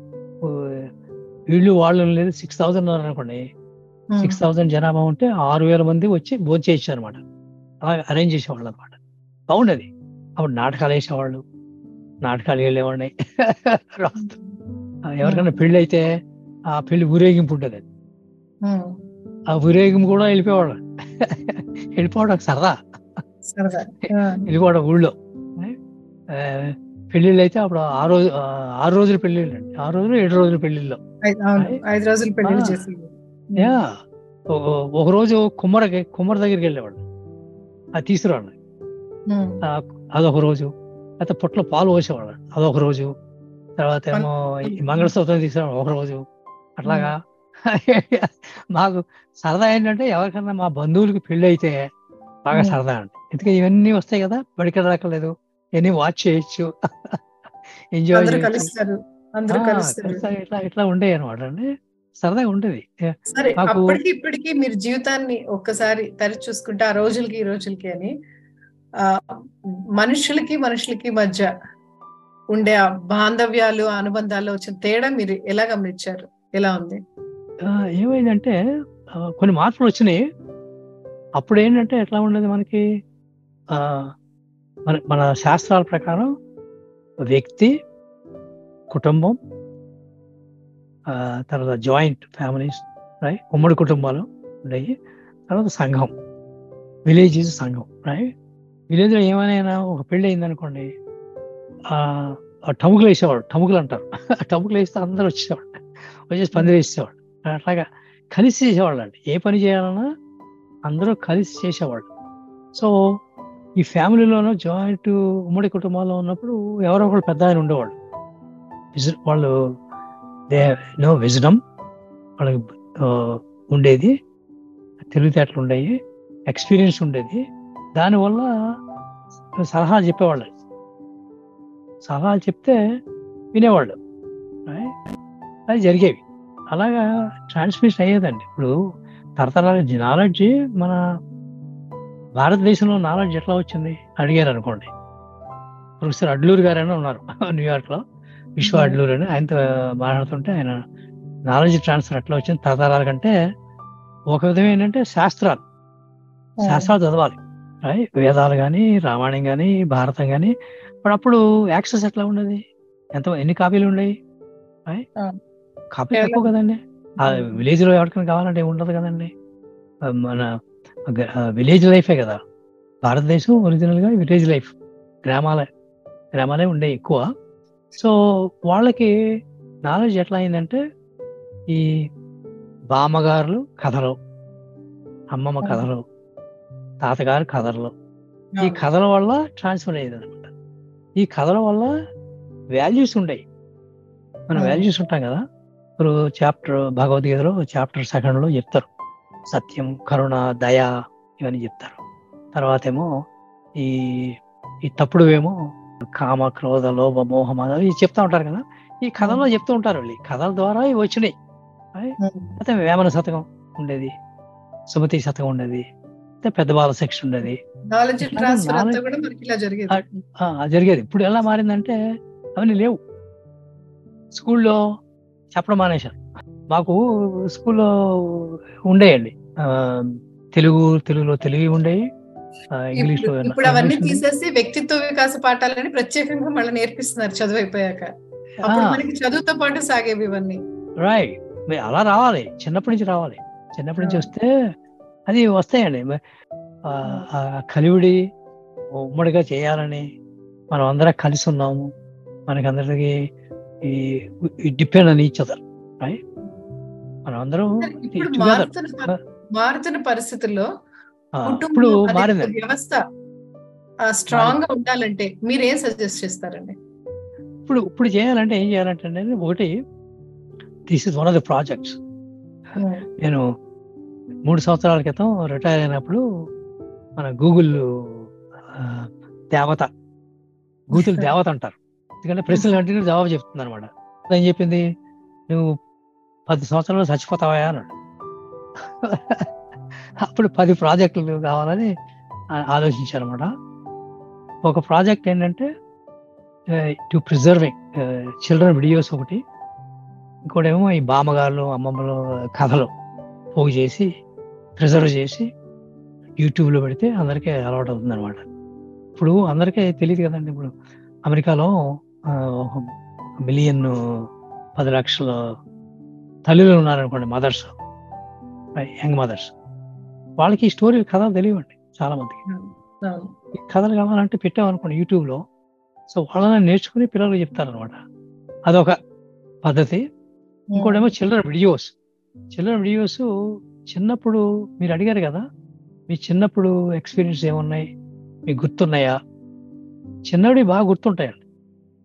Speaker 4: వీళ్ళు వాళ్ళు లేదు సిక్స్ థౌసండ్ అనుకోండి. సిక్స్ థౌసండ్ జనాభా ఉంటే ఆరు వేల మంది వచ్చి భోజనం చేయించారు అనమాట అలా అరేంజ్ చేసేవాళ్ళు అనమాట బాగుండేది. అప్పుడు నాటకాలు వేసేవాళ్ళు. నాటకాలు వెళ్ళేవాడిని. ఎవరికైనా పెళ్ళి అయితే ఆ పెళ్ళి ఊరేగింపు ఉంటుంది
Speaker 3: ఉమ్,
Speaker 4: ఆ ఊరేగింపు కూడా వెళ్ళిపోవడం ఒక సరదా. వెళ్ళిపోవడం ఊళ్ళో. ఆ, పెళ్ళిళ్ళు అయితే అప్పుడు ఆ రోజు ఆరు రోజుల పెళ్ళిళ్ళు అండి. ఆరు రోజులు ఏడు రోజుల
Speaker 3: అవును. ఐదు రోజులు
Speaker 4: పెళ్ళి.
Speaker 3: చేసి
Speaker 4: యా. ఒక రోజు కుమ్మరకి కుమ్మర దగ్గరికి వెళ్ళేవాళ్ళు అది తీసుకురావాలి
Speaker 3: ఉమ్,
Speaker 4: అదొక రోజు. అయితే పుట్ల పాలు పోసేవాళ్ళు అదొక రోజు. తర్వాత ఏమో ఈ మంగళసూత్రం తీసుకురావడం ఒక రోజు. అట్లాగా మాకు సరదా ఏంటంటే ఎవరికన్నా మా బంధువులకి పెళ్ళి అయితే బాగా. సరదా అండి. ఎందుకంటే ఇవన్నీ వస్తాయి కదా బడికి రాకలేదు. ఇవన్నీ వాచ్ చేయొచ్చు. ఎంజాయ్ ఇట్లా ఇట్లా ఉండేవి అనమాట అండి. సరదాగా ఉండేది.
Speaker 3: ఇప్పటికి మీరు జీవితాన్ని ఒక్కసారి తరిచి చూసుకుంటే ఆ రోజులకి ఈ రోజులకి అని మనుషులకి మనుషులకి మధ్య ఉండే ఆ బాంధవ్యాలు అనుబంధాలు వచ్చిన తేడా మీరు ఎలా గమనించారు? ఎలా ఉంది?
Speaker 4: ఏమైందంటే కొన్ని మార్పులు వచ్చినాయి. అప్పుడు ఏంటంటే ఎట్లా ఉండేది మనకి? మన మన శాస్త్రాల ప్రకారం వ్యక్తి కుటుంబం తర్వాత జాయింట్ ఫ్యామిలీస్ రైట్? ఉమ్మడి కుటుంబాలు ఉండేవి తర్వాత సంఘం విలేజ్ సంఘం రైట్? విలేజ్లో ఏమైనా ఒక పెళ్ళి అయిందనుకోండి ఆ ఆ టముకులు వేసేవాడు టముకులు అంటారు. ఆ టముకులు వేస్తే అందరూ వచ్చేవాడు వచ్చేసి పందిరి వేసేవాడు అట్లాగా కలిసి చేసేవాళ్ళు అండి ఏ పని చేయాలన్నా అందరూ కలిసి చేసేవాళ్ళు. సో ఈ ఫ్యామిలీలోనూ జాయింట్ ఉమ్మడి కుటుంబాల్లో ఉన్నప్పుడు ఎవరో ఒకరు పెద్ద ఆయన ఉండేవాళ్ళు. వాళ్ళు దే నో విజడమ్ వాళ్ళకి ఉండేది తెలివితేటలు ఉండేవి ఎక్స్పీరియన్స్ ఉండేది. దానివల్ల సలహాలు చెప్పేవాళ్ళు. సలహాలు చెప్తే వినేవాళ్ళు? అది జరిగేవి. అలాగా ట్రాన్స్మిషన్ అయ్యేదండి. ఇప్పుడు తరతరాల నాలెడ్జ్ మన భారతదేశంలో నాలెడ్జ్ ఎట్లా వచ్చింది? అడిగారు అనుకోండి ప్రొఫెసర్ అడ్లూరు గారైనా ఉన్నారు న్యూయార్క్లో విశ్వ. అడ్లూరు అని ఆయనతో మాట్లాడుతుంటే ఆయన నాలెడ్జ్ ట్రాన్స్ఫర్ ఎట్లా వచ్చింది? తరతరాల కంటే ఒక విధం ఏంటంటే శాస్త్రాలు. శాస్త్రాలు చదవాలి? వేదాలు కానీ రామాయణం కానీ భారతం కానీ ఇప్పుడు అప్పుడు యాక్సెస్ ఎట్లా ఉండేది ఎంత ఎన్ని కాపీలు?
Speaker 3: ఆ.
Speaker 4: కాపీ తక్కువ కదండి ఆ. విలేజ్లో ఎవరికైనా కావాలంటే ఉండదు కదండి మన విలేజ్ లైఫే కదా భారతదేశం ఒరిజినల్గా విలేజ్ లైఫ్ గ్రామాలే గ్రామాలే ఉండే ఎక్కువ సో వాళ్ళకి నాలెడ్జ్ ఎట్లా అయిందంటే ఈ బామ్మగారులు కథలు అమ్మమ్మ. కథలు తాతగారు కథలు. ఈ. కథల వల్ల ట్రాన్స్ఫర్ అయ్యేది అనమాట ఈ కథల వల్ల వాల్యూస్ ఉండేవి మన. వాల్యూస్ ఉంటాం కదా. ఇప్పుడు చాప్టర్ భగవద్గీతలో చాప్టర్ సెకండ్లో చెప్తారు. సత్యం కరుణ దయ ఇవన్నీ చెప్తారు. తర్వాత ఏమో ఈ ఈ తప్పుడు ఏమో కామ క్రోధ లోభ మోహం అవి చెప్తా ఉంటారు కదా. ఈ కథలో చెప్తూ ఉంటారు వీళ్ళు. ఈ కథల ద్వారా ఇవి వచ్చినాయి. అయితే వేమన శతకం ఉండేది. సుమతి శతకం ఉండేది. పెద్ద బాల సెక్షన్ ఉండేది
Speaker 3: జరిగేది.
Speaker 4: ఇప్పుడు ఎలా మారిందంటే అవన్నీ లేవు. స్కూల్లో చెప్పడం మానేశారు. మాకు స్కూల్లో ఉండేయండి. తెలుగు తెలుగులో తెలుగు ఉండేవి. ఇంగ్లీష్
Speaker 3: ఇప్పుడు ఇప్పుడు అవన్నీ తీసేసి వ్యక్తిత్వ వికాస పాఠాలని ప్రత్యేకంగా మళ్ళీ నేర్పిస్తున్నారు చదువు అయిపోయాక అప్పుడు మనకి చదువుతో పాటు సాగేవి ఇవన్నీ.
Speaker 4: రైట్ అలా రావాలి. చిన్నప్పటి నుంచి రావాలి. చిన్నప్పటి నుంచి. వస్తే అది వస్తాయండి. కలివిడి ఉమ్మడిగా చేయాలని మనం అందరం కలిసి ఉన్నాము. మనకి అందరికి ఈ డిపెండ్ అని ఈచ్ అదర్ రైట్ మనం అందరం
Speaker 3: మారుతున్న పరిస్థితుల్లో
Speaker 4: ఇప్పుడు మారిందండి.
Speaker 3: వ్యవస్థ స్ట్రాంగ్గా ఉండాలంటే మీరు ఏం సజెస్ట్ చేస్తారండి?
Speaker 4: ఇప్పుడు ఇప్పుడు చేయాలంటే ఏం చేయాలంటే ఒకటి this is one of the projects. నేను మూడు సంవత్సరాల క్రితం రిటైర్ అయినప్పుడు మన గూగుల్ దేవత గూగుల్ దేవత అంటారు. ఎందుకంటే ప్రశ్నలు అంటే జవాబు చెప్తుంది అనమాట ఏం చెప్పింది? నువ్వు పది సంవత్సరాలు చచ్చిపోతావా అన్నాడు. అప్పుడు పది ప్రాజెక్టులు కావాలని ఆలోచించారు అనమాట ఒక ప్రాజెక్ట్ ఏంటంటే టు ప్రిజర్వింగ్ చిల్డ్రన్ వీడియోస్ ఒకటి. ఇంకోటేమో ఈ బామ్మగారులు అమ్మమ్మలు కథలు. పోగు చేసి ప్రిజర్వ్ చేసి యూట్యూబ్లో పెడితే అందరికీ అలవాటు అవుతుంది అనమాట ఇప్పుడు అందరికీ తెలియదు కదండి ఇప్పుడు. అమెరికాలో మిలియన్ పది లక్షల తల్లులు ఉన్నారనుకోండి మదర్స్. Young mothers. వాళ్ళకి ఈ స్టోరీ కథలు తెలియవండి చాలా మందికి. ఈ కథలు కావాలంటే పెట్టామనుకోండి యూట్యూబ్లో. సో వాళ్ళని నేర్చుకుని పిల్లలకు చెప్తారనమాట అదొక పద్ధతి. ఇంకోటేమో చిల్డ్రన్ వీడియోస్. చిల్డ్రన్ వీడియోస్ చిన్నప్పుడు మీరు అడిగారు కదా మీ చిన్నప్పుడు ఎక్స్పీరియన్స్ ఏమున్నాయి మీకు గుర్తున్నాయా చిన్నవి బాగా గుర్తుంటాయండి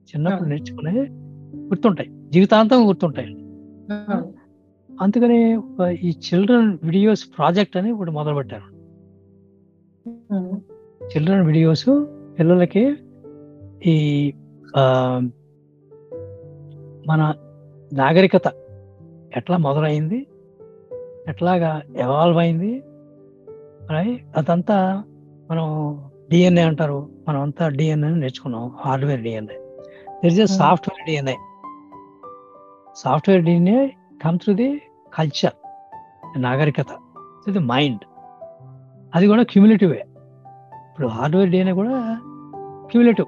Speaker 4: చిన్నప్పుడు. నేర్చుకునే గుర్తుంటాయి జీవితాంతం గుర్తుంటాయండి. అందుకని ఈ చిల్డ్రన్ వీడియోస్ ప్రాజెక్ట్ అని ఒకటి మొదలు పెట్టారు
Speaker 3: అవును.
Speaker 4: చిల్డ్రన్ వీడియోస్ పిల్లలకి ఈ మన నాగరికత ఎట్లా మొదలైంది? ఎట్లాగా ఎవాల్వ్ అయింది? అదంతా మనం డిఎన్ఏ అంటారు. మనం అంతా డిఎన్ఏ నేర్చుకున్నాం. Hardware DNA there is
Speaker 3: a.
Speaker 4: Software DNA software DNA come through the culture నాగరికత. త్రూ ది మైండ్ అది కూడా క్యూములేటివే ఇప్పుడు హార్డ్వేర్ డిఎన్ఏ కూడా క్యూములేటివ్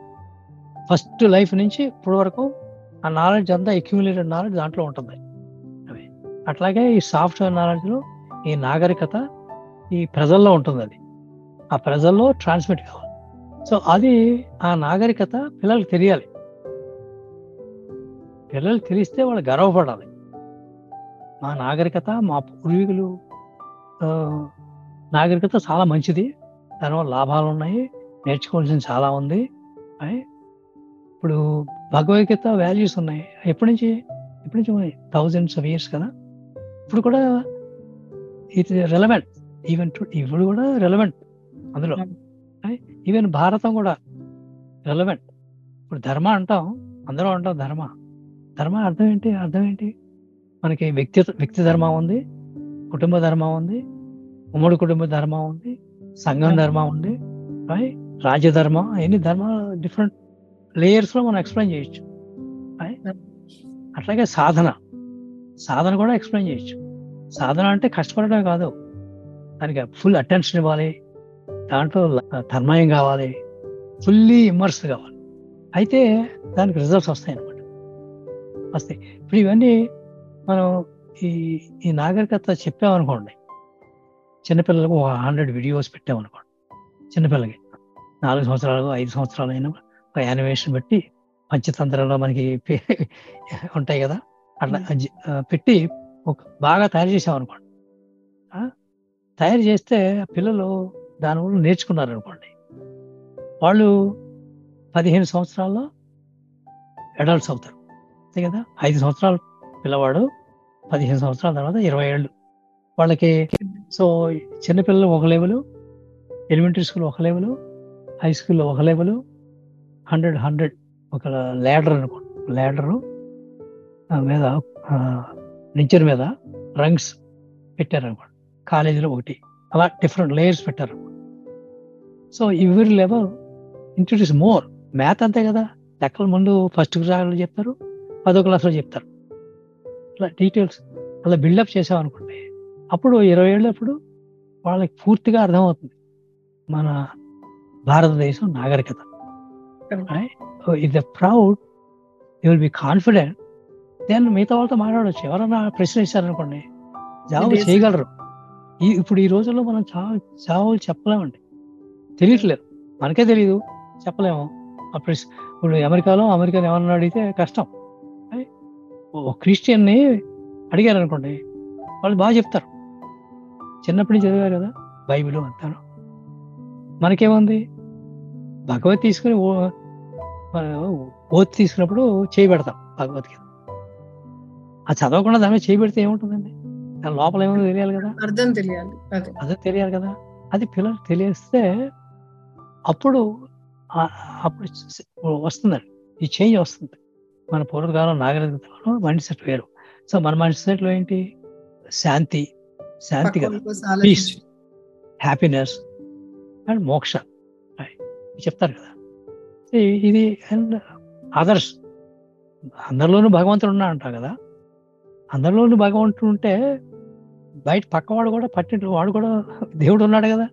Speaker 4: ఫస్ట్ లైఫ్ నుంచి ఇప్పటి వరకు ఆ నాలెడ్జ్ అంతా అక్యూములేటెడ్ నాలెడ్జ్ దాంట్లో ఉంటుంది. అట్లాగే ఈ సాఫ్ట్వేర్ నాలెడ్జ్లో ఈ నాగరికత ఈ ప్రజల్లో ఉంటుంది అది ఆ ప్రజల్లో ట్రాన్స్మిట్ కావాలి. సో అది ఆ నాగరికత పిల్లలకు తెలియాలి. పిల్లలు తెలిస్తే వాళ్ళు గర్వపడాలి. మా నాగరికత మా పూర్వీకులు నాగరికత చాలా మంచిది. దానివల్ల లాభాలు ఉన్నాయి. నేర్చుకోవాల్సింది చాలా ఉంది. ఇప్పుడు భగవద్గీత వాల్యూస్ ఉన్నాయి. ఎప్పటి నుంచి? ఎప్పటి నుంచి? ఉన్నాయి థౌజండ్స్ ఆఫ్ ఇయర్స్ కదా? ఇప్పుడు కూడా ఇట్ రెలవెంట్ ఈవెన్ ఇప్పుడు కూడా రెలవెంట్ అందులో. ఈవెన్ భారతం కూడా రెలవెంట్ ఇప్పుడు ధర్మ అంటాం అందరూ అంటాం ధర్మ. ధర్మ అర్థం ఏంటి? అర్థం ఏంటి? మనకి వ్యక్తి వ్యక్తి ధర్మం ఉంది కుటుంబ ధర్మం ఉంది ఉమ్మడి కుటుంబ ధర్మం ఉంది సంఘం ధర్మం ఉంది? రాజ్యధర్మం ఎన్ని ధర్మాలు డిఫరెంట్ లేయర్స్లో మనం ఎక్స్ప్లెయిన్ చేయొచ్చు? అట్లాగే సాధన. సాధన కూడా ఎక్స్ప్లెయిన్ చేయొచ్చు. సాధన అంటే కష్టపడడం కాదు. దానికి ఫుల్ అటెన్షన్ ఇవ్వాలి. దాంట్లో తన్మయం కావాలి. ఫుల్లీ ఇమ్మర్స్ కావాలి. అయితే దానికి రిజల్ట్స్ వస్తాయి అనమాట వస్తాయి. ఇప్పుడు ఇవన్నీ మనం ఈ ఈ నాగరికత చెప్పామనుకోండి. చిన్నపిల్లలకు ఒక హండ్రెడ్ వీడియోస్ పెట్టామనుకోండి. చిన్నపిల్లకి నాలుగు సంవత్సరాలు ఐదు సంవత్సరాలు అయినా ఒక యానిమేషన్ పెట్టి పంచతంత్రంలో మనకి ఉంటాయి కదా. అట్లా పెట్టి ఒక బాగా తయారు చేసామనుకోండి తయారు చేస్తే పిల్లలు దానివల్ల నేర్చుకున్నారు అనుకోండి వాళ్ళు పదిహేను సంవత్సరాల్లో అడల్ట్స్ అవుతారు. అంతే కదా? ఐదు సంవత్సరాలు పిల్లవాడు పదిహేను సంవత్సరాల తర్వాత ఇరవై ఏళ్ళు. వాళ్ళకి సో చిన్నపిల్లలు ఒక లెవెలు ఎలిమెంటరీ స్కూల్ ఒక లెవెలు హై స్కూల్లో ఒక లెవెలు హండ్రెడ్ హండ్రెడ్ ఒక ల్యాడర్ అనుకోండి. ల్యాడరు మీద నించర్ మీద రంగ్స్ పెట్టారనుకోండి కాలేజీలో ఒకటి. అలా డిఫరెంట్ లేయర్స్ పెట్టారు సో ఎవరి లెవెల్ ఇంట్రడ్యూస్ మోర్ మ్యాథ్ అంతే కదా. లెక్కల ముందు ఫస్ట్ క్లాస్లో చెప్తారు పదో క్లాస్లో చెప్తారు. అలా డీటెయిల్స్ అలా బిల్డప్ చేసామనుకోండి అప్పుడు ఇరవై ఏళ్ళప్పుడు వాళ్ళకి పూర్తిగా అర్థమవుతుంది. మన భారతదేశం నాగరికత. If the proud you will be confident then మిగతా వాళ్ళతో మాట్లాడవచ్చు ఎవరన్నా ప్రశ్న ఇచ్చారనుకోండి జవాబు
Speaker 3: Yes.
Speaker 4: చేయగలరు. ఈ ఇప్పుడు ఈ రోజుల్లో మనం చావు జవాబులు చెప్పలేమండి. తెలియట్లేదు. మనకే తెలియదు చెప్పలేము. ఆ ప్రశ్న ఇప్పుడు అమెరికాలో అమెరికాని ఎవరన్నా అడిగితే కష్టం. ఓ క్రిస్టియన్ని అడిగారు అనుకోండి వాళ్ళు బాగా చెప్తారు. చిన్నప్పటి నుంచి చదివారు కదా బైబిల్ అంటారు. మనకేముంది? భగవత్ తీసుకుని ఓ- ఓత్ తీసుకున్నప్పుడు చేయి పెడతాం భగవద్గీత. ఆ చదవకుండా దాని మీద చేయి పెడితే ఏముంటుందండి? దాని లోపల ఏముందో తెలియాలి కదా.
Speaker 3: అర్థం తెలియాలి. అదే.
Speaker 4: తెలియాలి కదా. అది పిల్లలు తెలియస్తే అప్పుడు అప్పుడు వస్తుందండి. ఈ చేంజ్ వస్తుంది. మన పూర్వకాలం నాగరికతలో మైండ్ సెట్ వేరు. సో మన మైండ్ సెట్లో ఏంటి? శాంతి. శాంతి కదా.
Speaker 3: ఆలోచించి.
Speaker 4: హ్యాపీనెస్ అండ్ మోక్ష. చెప్తారు కదా. ఇది అండ్ అదర్స్ అందరిలోనూ భగవంతుడు ఉన్నా అంటాం కదా. అందరిలోనూ భగవంతుడు ఉంటే బయట పక్కవాడు కూడా పట్టింటు వాడు కూడా దేవుడు ఉన్నాడు కదా.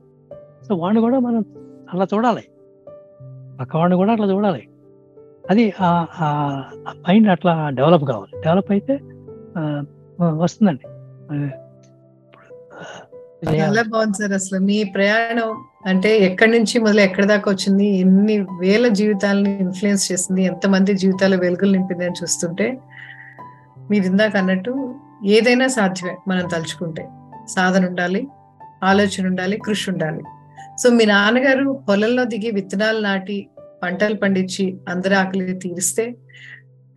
Speaker 4: సో వాడిని కూడా మనం అలా చూడాలి. పక్కవాడిని కూడా అట్లా చూడాలి. అది ఆ మైండ్ అట్లా డెవలప్ కావాలి. డెవలప్ అయితే వస్తుందండి.
Speaker 3: చాలా బాగుంది సార్ అసలు. మీ ప్రయాణం అంటే ఎక్కడి నుంచి మొదలు ఎక్కడి దాకా వచ్చింది? ఎన్ని వేల జీవితాలని ఇన్ఫ్లుయెన్స్ చేసింది? ఎంతమంది జీవితాల వెలుగులు నింపింది అని చూస్తుంటే మీరు ఇందాక అన్నట్టు ఏదైనా సాధ్యమే మనం తలుచుకుంటే. సాధన ఉండాలి ఆలోచన ఉండాలి కృషి ఉండాలి. సో మీ నాన్నగారు పొలంలో దిగి విత్తనాలు నాటి పంటలు పండించి అందరి ఆకలి తీరిస్తే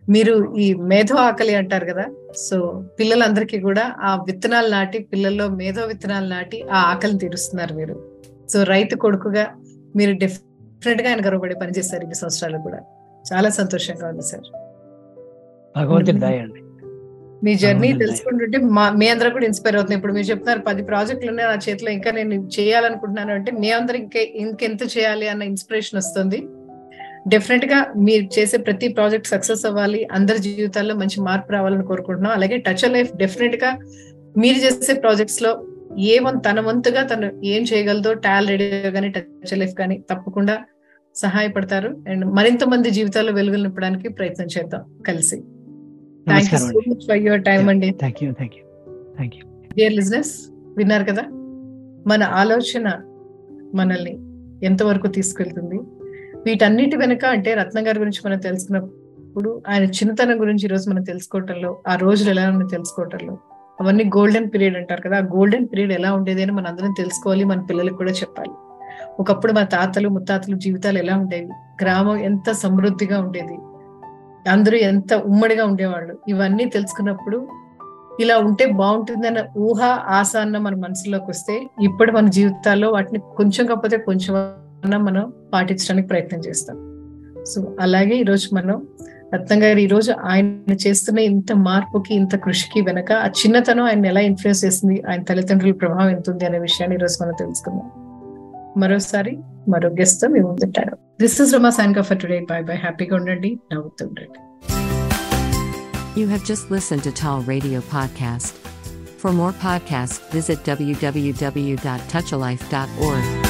Speaker 3: మీరు ఈ మేధో ఆకలి అంటారు కదా సో పిల్లలందరికీ కూడా ఆ విత్తనాలు నాటి పిల్లల్లో మేధో విత్తనాలు నాటి ఆ ఆకలిని తీరుస్తున్నారు మీరు. సో రైతు కొడుకుగా మీరు డెఫినెట్గా ఆయన గర్వపడి పని చేస్తారు ఇన్ని సంవత్సరాలు కూడా. చాలా సంతోషంగా ఉంది సార్.
Speaker 4: భగవంతుడి దయ అండి.
Speaker 3: మీ జర్నీ. తెలుసుకుంటుంటే మా మీ అందరూ కూడా ఇన్స్పైర్ అవుతుంది ఇప్పుడు మీరు చెప్తున్నారు పది ప్రాజెక్టులు ఉన్నాయి నా చేతిలో ఇంకా నేను చేయాలనుకుంటున్నాను అంటే మీ అందరూ ఇంకే ఇంకెంత చేయాలి అన్న ఇన్స్పిరేషన్ వస్తుంది. డెఫినెట్గా మీరు చేసే ప్రతి ప్రాజెక్ట్ సక్సెస్ అవ్వాలి. అందరి జీవితాల్లో మంచి మార్పు రావాలని కోరుకుంటున్నాం. అలాగే టచ్ లైఫ్ డెఫినెట్గా మీరు చేసే ప్రాజెక్ట్స్లో ఏ వన్ తన వంతుగా తను ఏం చేయగలదో టాల్ రేడియో కానీ టచ్ లైఫ్ కానీ తప్పకుండా సహాయపడతారు. అండ్ మరింత మంది జీవితాల్లో వెలుగులు నింపడానికి ప్రయత్నం చేద్దాం. కలిసి. Thank
Speaker 4: you
Speaker 3: so much for your time అండి
Speaker 4: thank you thank you thank you
Speaker 3: dear listeners విన్నారు కదా? మన ఆలోచన మనల్ని ఎంతవరకు తీసుకెళ్తుంది? వీటన్నిటి వెనుక అంటే రత్న గారి గురించి మనం తెలుసుకున్నప్పుడు ఆయన చిన్నతనం గురించి ఈ రోజు మనం తెలుసుకోవటంలో ఆ రోజులు ఎలా ఉన్నాయో తెలుసుకోవటంలో అవన్నీ గోల్డెన్ పీరియడ్ అంటారు కదా? ఆ గోల్డెన్ పీరియడ్ ఎలా ఉండేది అని మనం అందరం తెలుసుకోవాలి మన పిల్లలకు కూడా చెప్పాలి. ఒకప్పుడు మన తాతలు ముత్తాతలు జీవితాలు ఎలా ఉండేవి? గ్రామం ఎంత సమృద్ధిగా ఉండేది? అందరూ ఎంత ఉమ్మడిగా ఉండేవాళ్ళు. ఇవన్నీ తెలుసుకున్నప్పుడు ఇలా ఉంటే బాగుంటుందన్న ఊహ ఆశ అన్న మన మనసులోకి వస్తే ఇప్పుడు మన జీవితాల్లో వాటిని కొంచెం కాకపోతే కొంచెం మనం పాటించడానికి ప్రయత్నం చేస్తాం. సో అలాగే ఈరోజు మనం రత్నం గారు ఈరోజు ఆయన చేస్తున్న ఇంత మార్పుకి ఇంత కృషికి వెనక ఆ చిన్నతనం ఆయన ఎలా ఇన్ఫ్లుయెన్స్ చేసింది ఆయన తల్లిదండ్రుల ప్రభావం ఎంత ఉంది అనే విషయాన్ని ఈ రోజు మనం తెలుసుకుందాం. మరోసారి మరో గెస్ట్తో మేము ముందుంటాడు This is Rama Sanka for today. Bye bye. Happy Gondandi. Navatum
Speaker 1: You have just listened to Tall Radio Podcast. For more podcasts, visit www.touchalife.org.